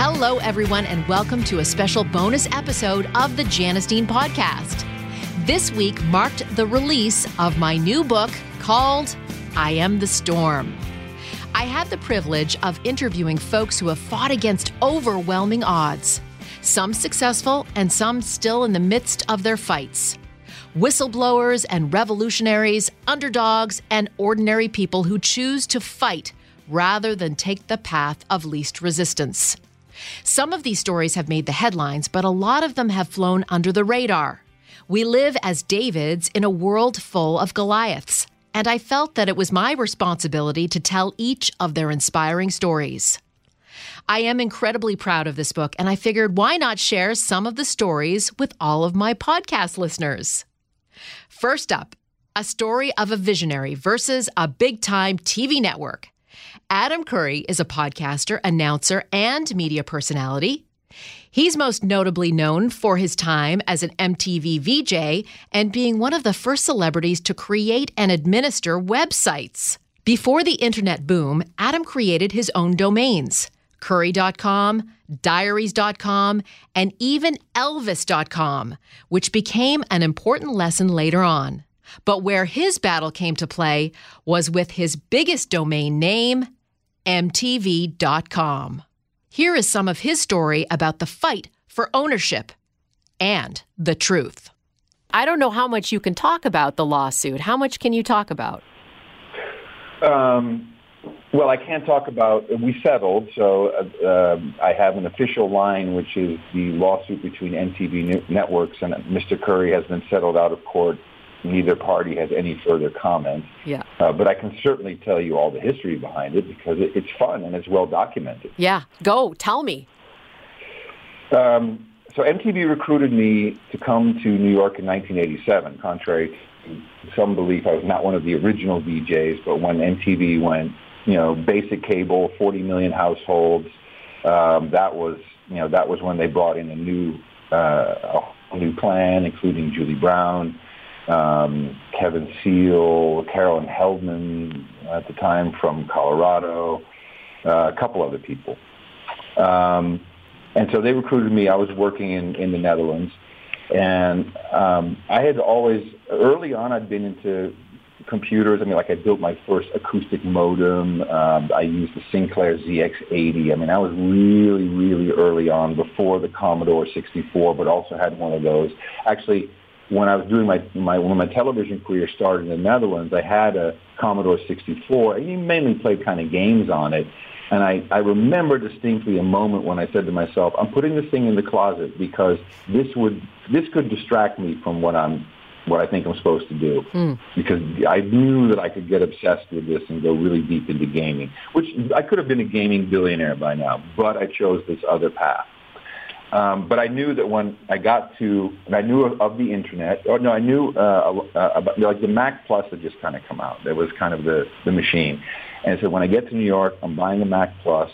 Hello, everyone, and welcome to a special bonus episode of the Janice Dean podcast. This week marked the release of my new book called I Am the Storm. I had the privilege of interviewing folks who have fought against overwhelming odds, some successful and some still in the midst of their fights. Whistleblowers and revolutionaries, underdogs, and ordinary people who choose to fight rather than take the path of least resistance. Some of these stories have made the headlines, but a lot of them have flown under the radar. We live as Davids in a world full of Goliaths, and I felt that it was my responsibility to tell each of their inspiring stories. I am incredibly proud of this book, and I figured why not share some of the stories with all of my podcast listeners? First up, a story of a visionary versus a big time TV network. Adam Curry is a podcaster, announcer, and media personality. He's most notably known for his time as an MTV VJ and being one of the first celebrities to create and administer websites. Before the internet boom, Adam created his own domains curry.com, diaries.com, and even elvis.com, which became an important lesson later on. But where his battle came to play was with his biggest domain name, MTV.com. Here is some of his story about the fight for ownership and the truth. I don't know how much you can talk about the lawsuit. How much can you talk about? Um, well, I can't talk about. We settled, so uh, I have an official line, which is the lawsuit between MTV Networks and Mr. Curry has been settled out of court neither party has any further comment. Yeah. Uh, but I can certainly tell you all the history behind it because it, it's fun and it's well documented. Yeah. Go. Tell me. Um, so MTV recruited me to come to New York in 1987, contrary to some belief I was not one of the original VJs, but when MTV went, you know, basic cable, 40 million households, um, that was, you know, that was when they brought in a new, uh, a new plan, including Julie Brown, um, Kevin Seal, Carolyn Heldman at the time from Colorado, uh, a couple other people. Um, and so they recruited me. I was working in, in the Netherlands. And um, I had always, early on, I'd been into computers. I mean, like I built my first acoustic modem. Um, I used the Sinclair ZX80. I mean, I was really, really early on before the Commodore 64, but also had one of those. Actually, when I was doing my, my when my television career started in the Netherlands, I had a Commodore 64, and you mainly played kind of games on it. And I, I remember distinctly a moment when I said to myself, I'm putting this thing in the closet because this would this could distract me from what I'm what I think I'm supposed to do. Mm. Because I knew that I could get obsessed with this and go really deep into gaming, which I could have been a gaming billionaire by now, but I chose this other path. Um, but I knew that when I got to, and I knew of, of the internet. Or no, I knew uh, uh, about like the Mac Plus had just kind of come out. That was kind of the the machine. And so when I get to New York, I'm buying a Mac Plus,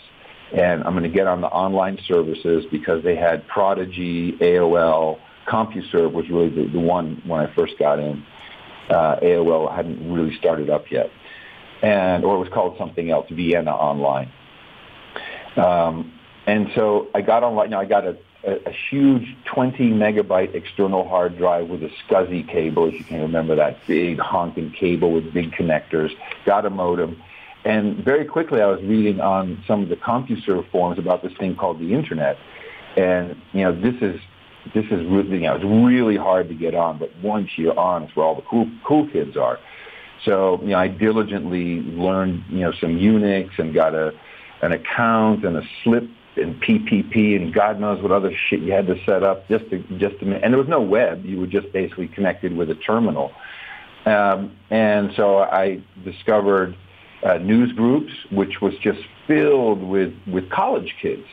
and I'm going to get on the online services because they had Prodigy, AOL, CompuServe was really the, the one when I first got in. Uh, AOL hadn't really started up yet, and or it was called something else, Vienna Online. Um, and so I got online. Now I got a, a, a huge 20 megabyte external hard drive with a SCSI cable, if you can remember that big honking cable with big connectors. Got a modem. And very quickly I was reading on some of the CompuServe forums about this thing called the internet. And, you know, this is, this is you know, it's really hard to get on, but once you're on, it's where all the cool, cool kids are. So, you know, I diligently learned, you know, some Unix and got a, an account and a slip and PPP and God knows what other shit you had to set up just to just to and there was no web. You were just basically connected with a terminal. Um, and so I discovered uh, news groups, which was just filled with, with college kids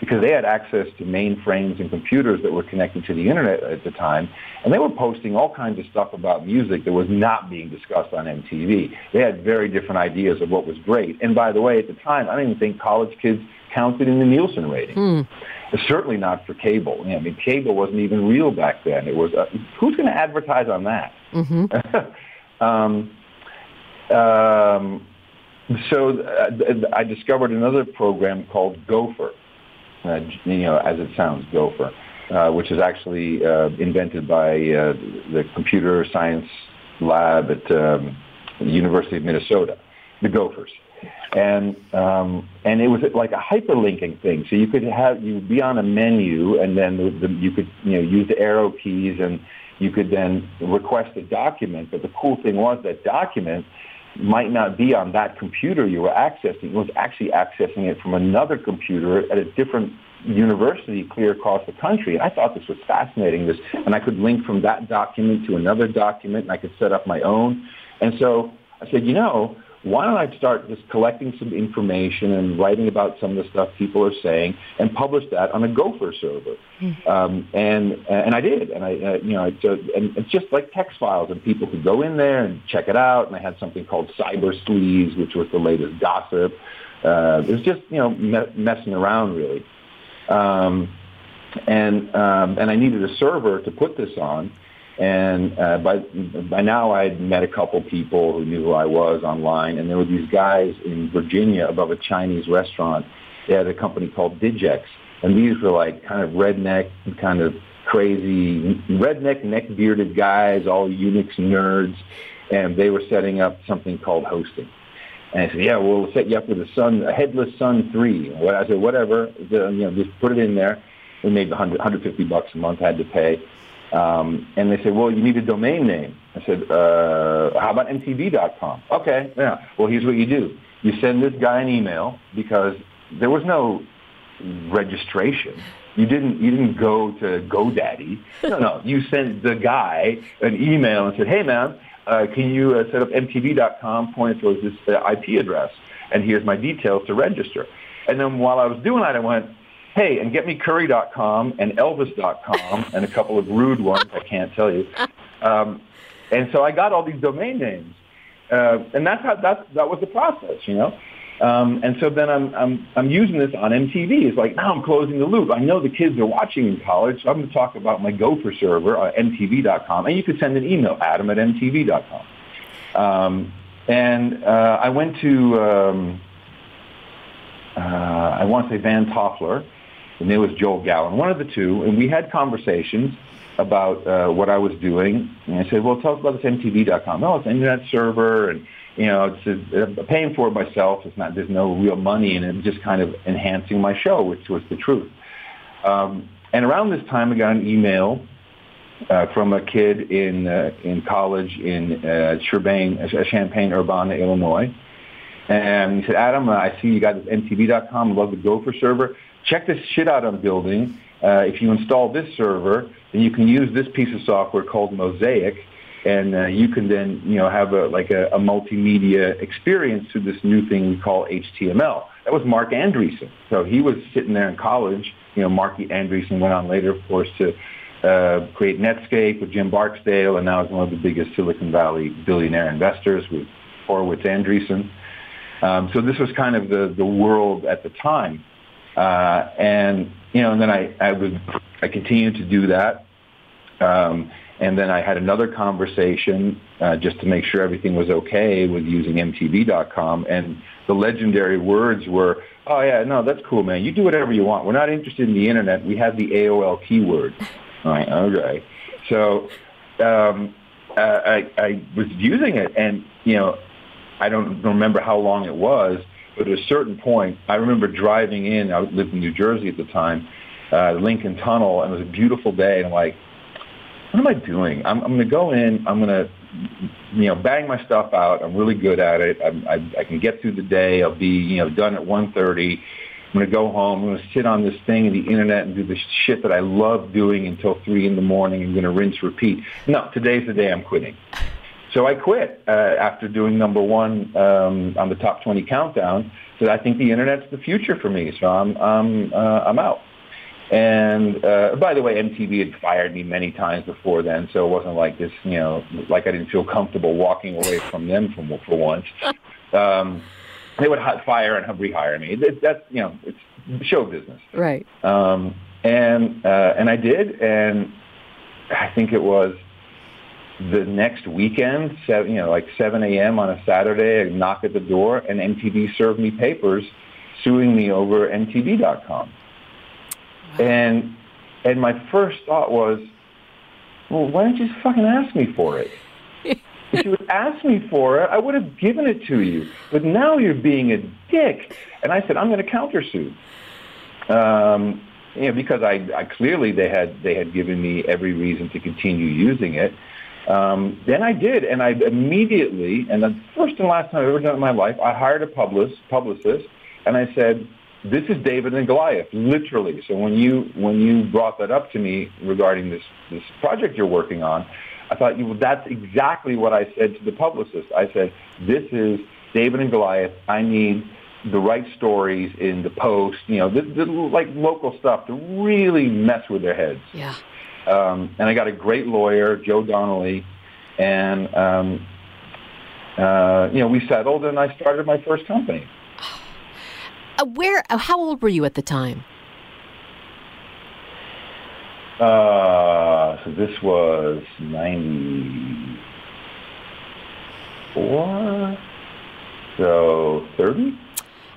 because they had access to mainframes and computers that were connected to the internet at the time, and they were posting all kinds of stuff about music that was not being discussed on MTV. They had very different ideas of what was great. And by the way, at the time, I don't even think college kids counted in the Nielsen rating. Hmm. Certainly not for cable. I mean, cable wasn't even real back then. It was uh, who's going to advertise on that? Mm-hmm. um, um, so uh, I discovered another program called Gopher uh, you know, as it sounds, Gopher, uh, which is actually uh, invented by uh, the computer science lab at um, the University of Minnesota, the Gophers. And um, and it was like a hyperlinking thing. So you could have you be on a menu, and then the, the, you could you know use the arrow keys, and you could then request a document. But the cool thing was that document might not be on that computer you were accessing. It was actually accessing it from another computer at a different university clear across the country. And I thought this was fascinating. This, and I could link from that document to another document, and I could set up my own. And so I said, you know, why don't I start just collecting some information and writing about some of the stuff people are saying and publish that on a Gopher server? Mm-hmm. Um, and and I did, and I uh, you know it's, and it's just like text files, and people could go in there and check it out. And I had something called Cyber Sleaze, which was the latest gossip. Uh, it was just you know me- messing around really, um, and um, and I needed a server to put this on. And uh, by by now, I had met a couple people who knew who I was online, and there were these guys in Virginia above a Chinese restaurant. They had a company called Digex, and these were like kind of redneck, kind of crazy redneck, neck bearded guys, all Unix nerds, and they were setting up something called hosting. And I said, yeah, we'll set you up with a Sun, a headless Sun 3. I said, whatever, you know, just put it in there. We made 100, 150 bucks a month, had to pay. Um, and they said, well, you need a domain name. I said, uh, how about mtv.com? Okay, yeah. Well, here's what you do. You send this guy an email because there was no registration. You didn't you didn't go to GoDaddy. No, no. You sent the guy an email and said, "Hey, man, uh, can you uh, set up mtv.com? Point towards this uh, IP address, and here's my details to register." And then while I was doing that, I went, hey, and get me curry.com and elvis.com and a couple of rude ones I can't tell you. Um, and so I got all these domain names. Uh, and that's how, that, that was the process, you know. Um, and so then I'm, I'm, I'm using this on MTV. It's like, now I'm closing the loop. I know the kids are watching in college, so I'm going to talk about my Gopher server on MTV.com. And you could send an email, adam at MTV.com. Um, and uh, I went to, um, uh, I want to say Van Toffler, and it was Joel Gallen, one of the two, and we had conversations about uh, what I was doing. And I said, well, tell us about this MTV.com. Oh, it's an internet server, and you know, it's uh, paying for it myself. It's not, there's no real money and it's Just kind of enhancing my show, which was the truth. Um, and around this time, I got an email uh, from a kid in uh, in college in uh, Champaign, Champaign, Urbana, Illinois. And he said, Adam, uh, I see you got this MTV.com. Love the Gopher server check this shit out I'm building. Uh, if you install this server, then you can use this piece of software called Mosaic, and uh, you can then you know have a like a, a multimedia experience through this new thing we call HTML. That was Marc Andreessen. So he was sitting there in college. You know, Marc Andreessen went on later, of course, to uh, create Netscape with Jim Barksdale, and now is one of the biggest Silicon Valley billionaire investors with Horowitz Andreessen. Um, so this was kind of the, the world at the time. Uh, and you know, and then I I would I continued to do that. Um, and then I had another conversation uh, just to make sure everything was okay with using MTV.com. And the legendary words were, "Oh yeah, no, that's cool, man. You do whatever you want. We're not interested in the internet. We have the AOL keyword." All right, okay. So um, uh, I, I was using it, and you know, I don't remember how long it was, but at a certain point, I remember driving in. I lived in New Jersey at the time, uh, Lincoln Tunnel, and it was a beautiful day. And I'm like, what am I doing? I'm, I'm going to go in. I'm going to, you know, bang my stuff out. I'm really good at it. I, I, I can get through the day. I'll be, you know, done at 1:30. I'm going to go home. I'm going to sit on this thing in the internet and do the shit that I love doing until three in the morning. I'm going to rinse, repeat. No, today's the day I'm quitting. So I quit uh, after doing number one um, on the top 20 countdown. So I think the internet's the future for me. So I'm I'm uh, I'm out. And uh, by the way, MTV had fired me many times before then, so it wasn't like this, you know, like I didn't feel comfortable walking away from them from, for once. Um, they would hot fire and rehire me. It, that's you know, it's show business, right? Um, and uh, and I did, and I think it was the next weekend, seven, you know, like 7 a.m. on a Saturday, I knock at the door, and MTV served me papers suing me over MTV.com. And and my first thought was, well, why didn't you fucking ask me for it? if you had asked me for it, I would have given it to you. But now you're being a dick. And I said, I'm going to countersue. Um, you know, because I, I clearly they had they had given me every reason to continue using it. Um, then I did, and I immediately, and the first and last time I've ever done it in my life, I hired a publicist, publicist, and I said, "This is David and Goliath, literally." So when you when you brought that up to me regarding this this project you're working on, I thought, you, that's exactly what I said to the publicist. I said, "This is David and Goliath. I need." the right stories in the post, you know, the, the like local stuff to really mess with their heads. Yeah. Um, and I got a great lawyer, Joe Donnelly, and um, uh, you know we settled, and I started my first company. Uh, where? Uh, how old were you at the time? Uh, so this was ninety four, so thirty.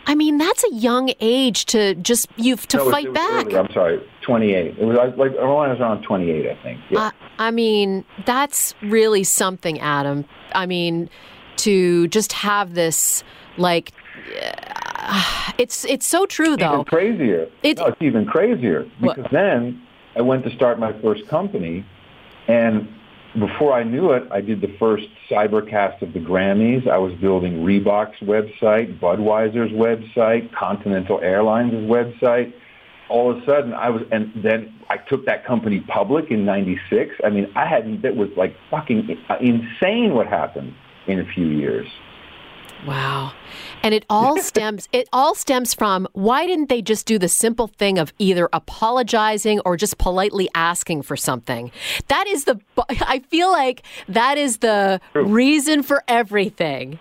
I mean, that's a young age to just you've to no, fight back. Early. I'm sorry, 28. It was like I was around 28, I think. Yeah. Uh, I mean, that's really something, Adam. I mean, to just have this like. Uh, it's it's so true though. Even crazier. It, no, it's even crazier because what? then I went to start my first company, and before I knew it, I did the first cybercast of the Grammys. I was building Reebok's website, Budweiser's website, Continental Airlines' website. All of a sudden, I was, and then I took that company public in '96. I mean, I hadn't, it was like fucking insane what happened in a few years. Wow. And it all stems it all stems from why didn't they just do the simple thing of either apologizing or just politely asking for something? That is the I feel like that is the True. reason for everything.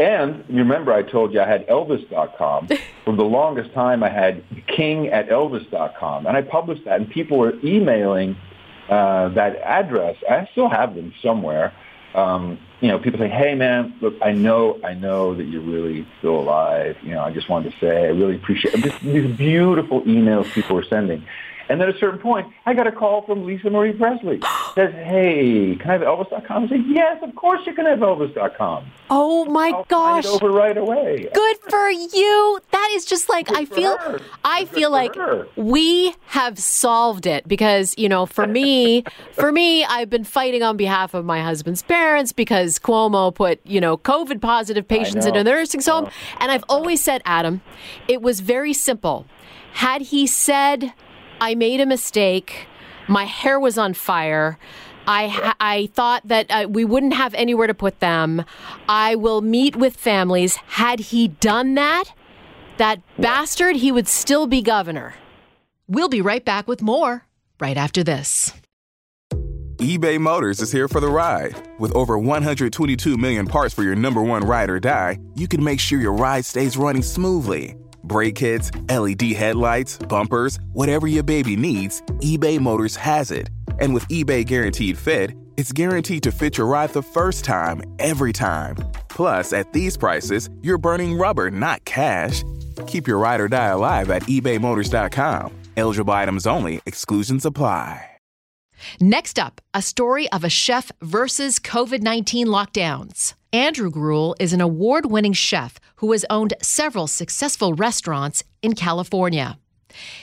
And you remember I told you I had Elvis.com. for the longest time I had king at Elvis.com. And I published that and people were emailing uh, that address. I still have them somewhere um, you know, people say, "Hey, man, look, I know, I know that you're really still alive. You know, I just wanted to say I really appreciate this, these beautiful emails people are sending." And then at a certain point, I got a call from Lisa Marie Presley. Says, "Hey, can I have Elvis.com?" I said, "Yes, of course you can have Elvis.com." Oh my I'll gosh! over right away. Good for you. That is just like Good I feel. Her. I Good feel like her. we have solved it because you know, for me, for me, I've been fighting on behalf of my husband's parents because Cuomo put you know COVID positive patients in a nursing home, and I've always said, Adam, it was very simple. Had he said I made a mistake. My hair was on fire. I I thought that uh, we wouldn't have anywhere to put them. I will meet with families. Had he done that, that bastard, he would still be governor. We'll be right back with more right after this. eBay Motors is here for the ride. With over 122 million parts for your number one ride or die, you can make sure your ride stays running smoothly Brake kits, LED headlights, bumpers, whatever your baby needs, eBay Motors has it. And with eBay Guaranteed Fit, it's guaranteed to fit your ride the first time, every time. Plus, at these prices, you're burning rubber, not cash. Keep your ride or die alive at ebaymotors.com. Eligible items only, exclusions apply. Next up, a story of a chef versus COVID 19 lockdowns. Andrew Gruel is an award winning chef who has owned several successful restaurants in California.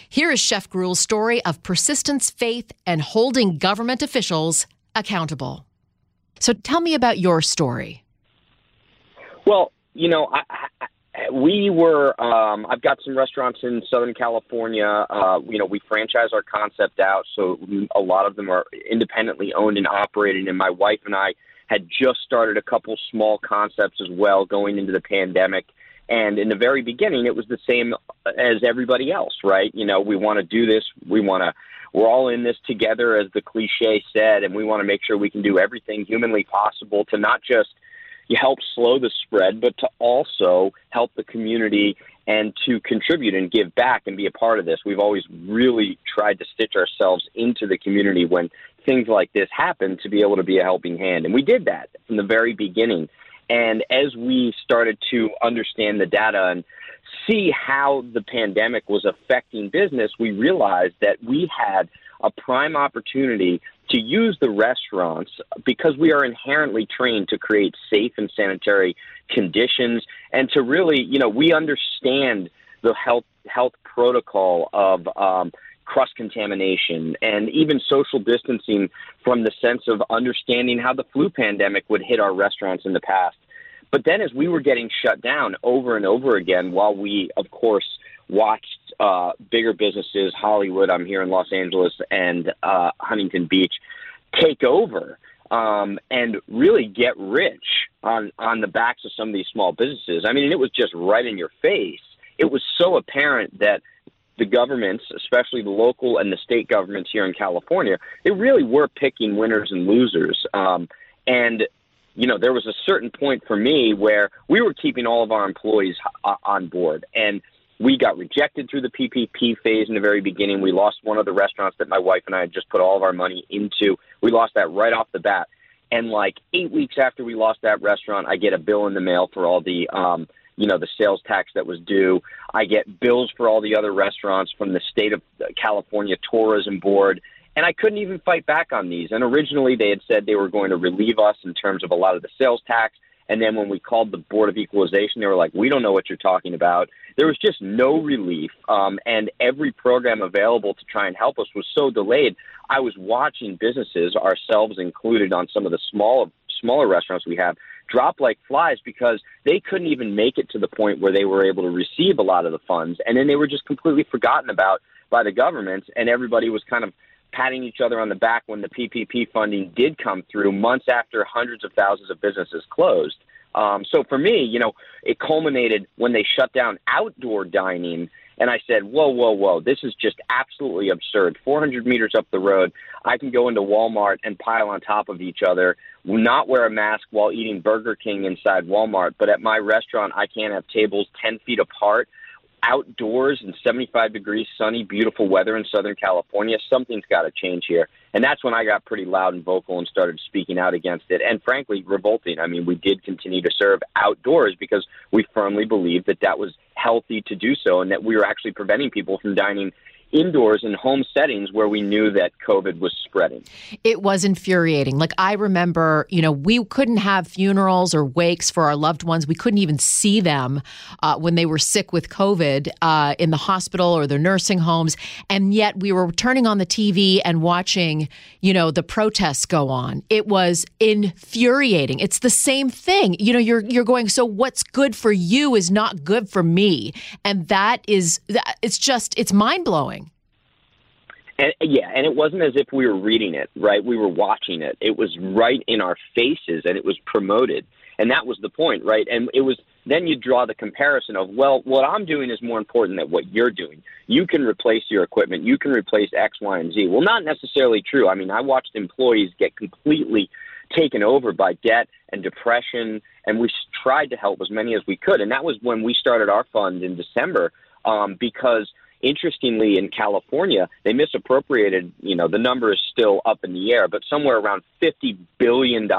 Here is Chef Gruel's story of persistence, faith, and holding government officials accountable. So tell me about your story. Well, you know, I, I, we were. Um, I've got some restaurants in Southern California. Uh, you know, we franchise our concept out, so a lot of them are independently owned and operated. And my wife and I had just started a couple small concepts as well going into the pandemic. And in the very beginning, it was the same as everybody else, right? You know, we want to do this. We want to, we're all in this together, as the cliche said, and we want to make sure we can do everything humanly possible to not just help slow the spread, but to also help the community and to contribute and give back and be a part of this. We've always really tried to stitch ourselves into the community when things like this happen to be able to be a helping hand. And we did that from the very beginning. And as we started to understand the data and see how the pandemic was affecting business, we realized that we had a prime opportunity to use the restaurants because we are inherently trained to create safe and sanitary conditions and to really, you know, we understand the health health protocol of um, cross contamination and even social distancing from the sense of understanding how the flu pandemic would hit our restaurants in the past. But then, as we were getting shut down over and over again, while we, of course, watched uh, bigger businesses, Hollywood, I'm here in Los Angeles, and uh, Huntington Beach, take over um, and really get rich on on the backs of some of these small businesses. I mean, it was just right in your face. It was so apparent that the governments, especially the local and the state governments here in California, they really were picking winners and losers. Um, and you know, there was a certain point for me where we were keeping all of our employees on board, and we got rejected through the PPP phase in the very beginning. We lost one of the restaurants that my wife and I had just put all of our money into. We lost that right off the bat. And like eight weeks after we lost that restaurant, I get a bill in the mail for all the, um, you know, the sales tax that was due. I get bills for all the other restaurants from the state of California Tourism Board. And I couldn't even fight back on these. And originally they had said they were going to relieve us in terms of a lot of the sales tax. And then when we called the Board of Equalization, they were like, we don't know what you're talking about. There was just no relief. Um, and every program available to try and help us was so delayed. I was watching businesses, ourselves included, on some of the small, smaller restaurants we have, drop like flies because they couldn't even make it to the point where they were able to receive a lot of the funds. And then they were just completely forgotten about by the government. And everybody was kind of patting each other on the back when the PPP funding did come through months after hundreds of thousands of businesses closed. Um, so for me, you know, it culminated when they shut down outdoor dining. And I said, whoa, whoa, whoa, this is just absolutely absurd. 400 meters up the road, I can go into Walmart and pile on top of each other, not wear a mask while eating Burger King inside Walmart. But at my restaurant, I can't have tables 10 feet apart outdoors in 75 degrees, sunny, beautiful weather in Southern California, something's got to change here. And that's when I got pretty loud and vocal and started speaking out against it. And frankly, revolting. I mean, we did continue to serve outdoors because we firmly believed that that was healthy to do so and that we were actually preventing people from dining indoors in home settings where we knew that COVID was spreading. It was infuriating. Like I remember, you know, we couldn't have funerals or wakes for our loved ones. We couldn't even see them uh, when they were sick with COVID uh, in the hospital or their nursing homes. And yet we were turning on the TV and watching, you know, the protests go on. It was infuriating. It's the same thing. You know, you're you're going, so what's good for you is not good for me. And that is it's just it's mind-blowing. And, yeah, and it wasn't as if we were reading it, right? We were watching it. It was right in our faces, and it was promoted, and that was the point, right? And it was then you draw the comparison of, well, what I'm doing is more important than what you're doing. You can replace your equipment, you can replace X, Y, and Z. Well, not necessarily true. I mean, I watched employees get completely taken over by debt and depression, and we tried to help as many as we could. And that was when we started our fund in December um, because Interestingly, in California, they misappropriated, you know, the number is still up in the air, but somewhere around $50 billion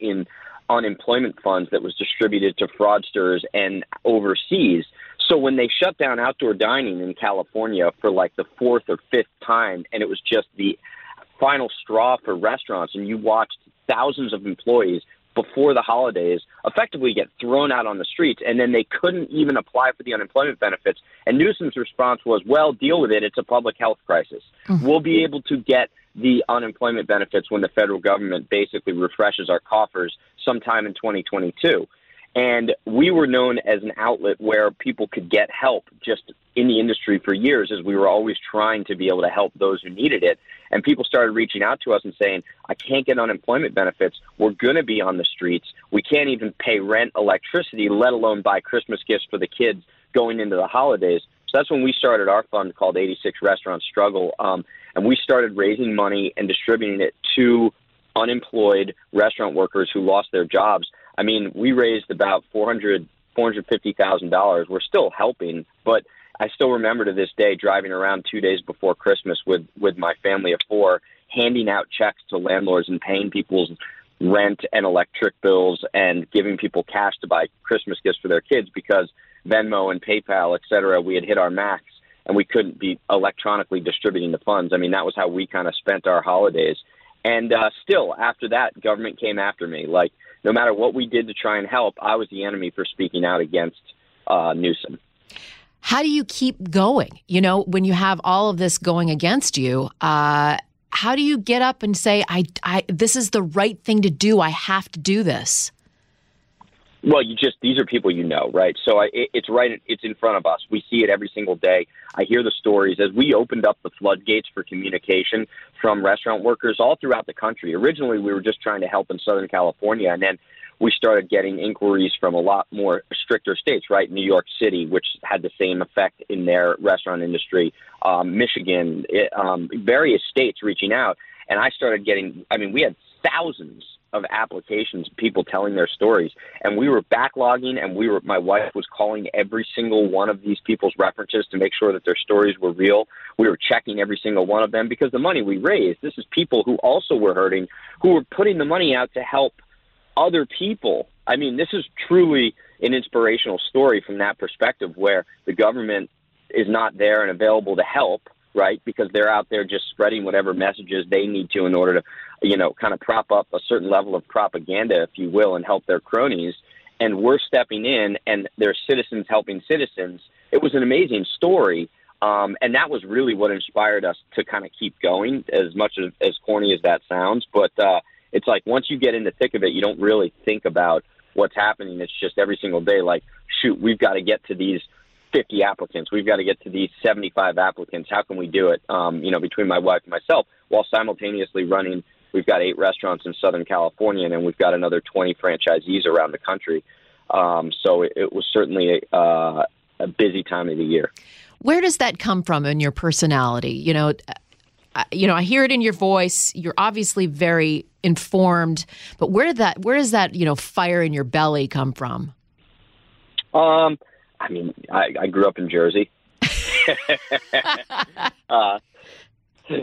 in unemployment funds that was distributed to fraudsters and overseas. So when they shut down outdoor dining in California for like the fourth or fifth time, and it was just the final straw for restaurants, and you watched thousands of employees before the holidays effectively get thrown out on the streets, and then they couldn't even apply for the unemployment benefits. And Newsom's response was, well, deal with it. It's a public health crisis. Mm-hmm. We'll be able to get the unemployment benefits when the federal government basically refreshes our coffers sometime in 2022. And we were known as an outlet where people could get help just in the industry for years, as we were always trying to be able to help those who needed it. And people started reaching out to us and saying, I can't get unemployment benefits. We're going to be on the streets. We can't even pay rent, electricity, let alone buy Christmas gifts for the kids going into the holidays. So that's when we started our fund called 86 Restaurant Struggle. Um, and we started raising money and distributing it to unemployed restaurant workers who lost their jobs. I mean, we raised about four hundred, four hundred fifty thousand dollars. We're still helping, but I still remember to this day driving around two days before Christmas with with my family of four, handing out checks to landlords and paying people's rent and electric bills and giving people cash to buy Christmas gifts for their kids because Venmo and PayPal, et cetera, we had hit our max and we couldn't be electronically distributing the funds. I mean, that was how we kind of spent our holidays. And uh, still, after that, government came after me. Like, no matter what we did to try and help, I was the enemy for speaking out against uh, Newsom. How do you keep going? You know, when you have all of this going against you, uh, how do you get up and say, I, I, this is the right thing to do. I have to do this? Well, you just these are people you know, right? So I, it, it's right, it's in front of us. We see it every single day. I hear the stories as we opened up the floodgates for communication from restaurant workers all throughout the country. Originally, we were just trying to help in Southern California, and then we started getting inquiries from a lot more stricter states, right? New York City, which had the same effect in their restaurant industry, um, Michigan, it, um, various states reaching out. And I started getting, I mean, we had thousands of applications, people telling their stories. And we were backlogging and we were my wife was calling every single one of these people's references to make sure that their stories were real. We were checking every single one of them because the money we raised, this is people who also were hurting, who were putting the money out to help other people. I mean, this is truly an inspirational story from that perspective where the government is not there and available to help right? Because they're out there just spreading whatever messages they need to in order to, you know, kind of prop up a certain level of propaganda, if you will, and help their cronies. And we're stepping in, and there's citizens helping citizens. It was an amazing story. Um, and that was really what inspired us to kind of keep going, as much as, as corny as that sounds. But uh, it's like once you get in the thick of it, you don't really think about what's happening. It's just every single day, like, shoot, we've got to get to these 50 applicants. We've got to get to these 75 applicants. How can we do it? Um, you know, between my wife and myself, while simultaneously running. We've got eight restaurants in Southern California, and then we've got another 20 franchisees around the country. Um, so it, it, was certainly a, uh, a busy time of the year. Where does that come from in your personality? You know, you know, I hear it in your voice. You're obviously very informed, but where did that, where does that, you know, fire in your belly come from? Um, I mean, I, I grew up in Jersey. uh,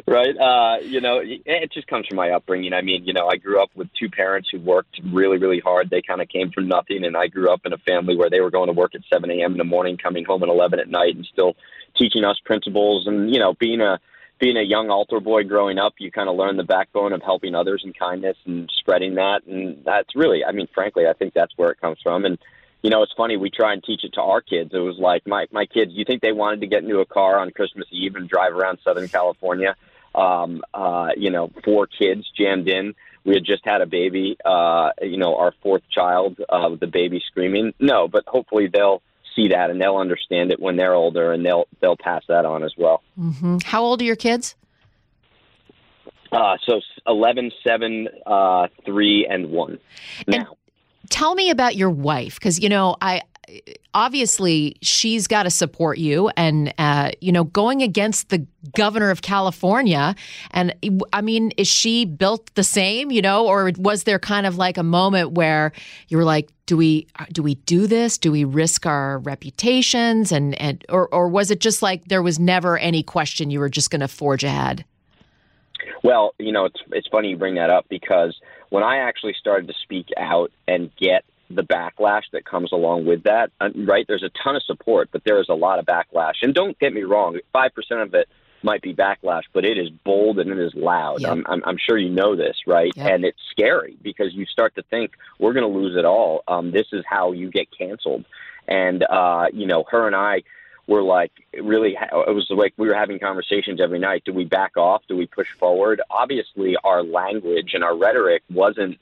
right? Uh, you know, it just comes from my upbringing. I mean, you know, I grew up with two parents who worked really, really hard. They kind of came from nothing, and I grew up in a family where they were going to work at 7 a.m. in the morning, coming home at 11 at night, and still teaching us principles. And you know, being a being a young altar boy growing up, you kind of learn the backbone of helping others and kindness and spreading that. And that's really, I mean, frankly, I think that's where it comes from. And you know, it's funny. We try and teach it to our kids. It was like my my kids. You think they wanted to get into a car on Christmas Eve and drive around Southern California? Um, uh, you know, four kids jammed in. We had just had a baby. Uh, you know, our fourth child. Uh, the baby screaming. No, but hopefully they'll see that and they'll understand it when they're older and they'll they'll pass that on as well. Mm-hmm. How old are your kids? Uh, so 11, 7, uh, 3, and 1 now. And tell me about your wife because you know i obviously she's got to support you and uh, you know going against the governor of california and i mean is she built the same you know or was there kind of like a moment where you were like do we do we do this? Do we risk our reputations? And and or, or was it just like there was never any question you were just going to forge ahead? Well you know it's it's funny you bring that up because when I actually started to speak out and get the backlash that comes along with that, uh, right? There's a ton of support, but there is a lot of backlash. And don't get me wrong, 5% of it might be backlash, but it is bold and it is loud. Yep. I'm, I'm, I'm, sure you know this, right? Yep. And it's scary because you start to think we're going to lose it all. Um, this is how you get canceled. And, uh, you know, her and I, were like really it was like we were having conversations every night do we back off do we push forward obviously our language and our rhetoric wasn't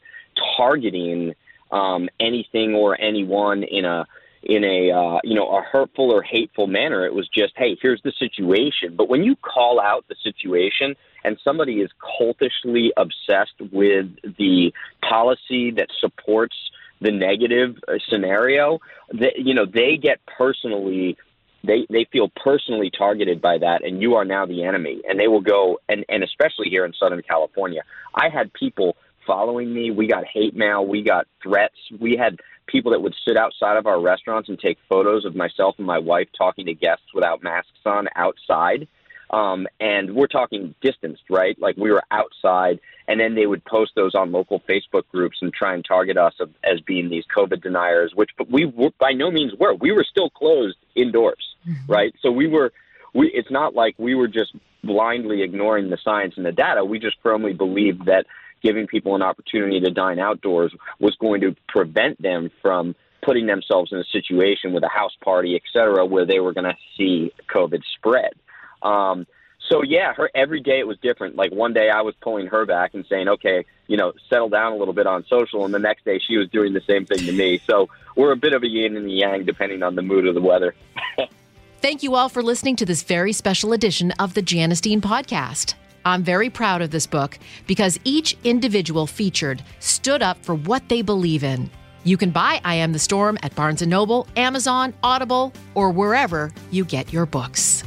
targeting um, anything or anyone in a in a uh, you know a hurtful or hateful manner. It was just, hey, here's the situation. But when you call out the situation and somebody is cultishly obsessed with the policy that supports the negative uh, scenario, that you know they get personally they they feel personally targeted by that and you are now the enemy and they will go and and especially here in southern california i had people following me we got hate mail we got threats we had people that would sit outside of our restaurants and take photos of myself and my wife talking to guests without masks on outside um, and we're talking distanced, right? Like we were outside, and then they would post those on local Facebook groups and try and target us as being these COVID deniers, which but we were, by no means were. We were still closed indoors. Right? So we were. We, it's not like we were just blindly ignoring the science and the data. We just firmly believed that giving people an opportunity to dine outdoors was going to prevent them from putting themselves in a situation with a house party, et cetera, where they were going to see COVID spread. Um, so yeah, her every day it was different. Like one day I was pulling her back and saying, "Okay, you know, settle down a little bit on social," and the next day she was doing the same thing to me. So we're a bit of a yin and a yang depending on the mood of the weather. Thank you all for listening to this very special edition of the Janice Dean podcast. I'm very proud of this book because each individual featured stood up for what they believe in. You can buy I Am the Storm at Barnes & Noble, Amazon, Audible, or wherever you get your books.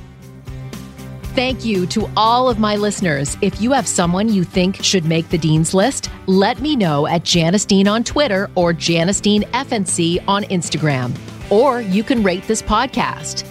Thank you to all of my listeners. If you have someone you think should make the Dean's List, let me know at Janice Dean on Twitter or Janice Dean FNC on Instagram. Or you can rate this podcast.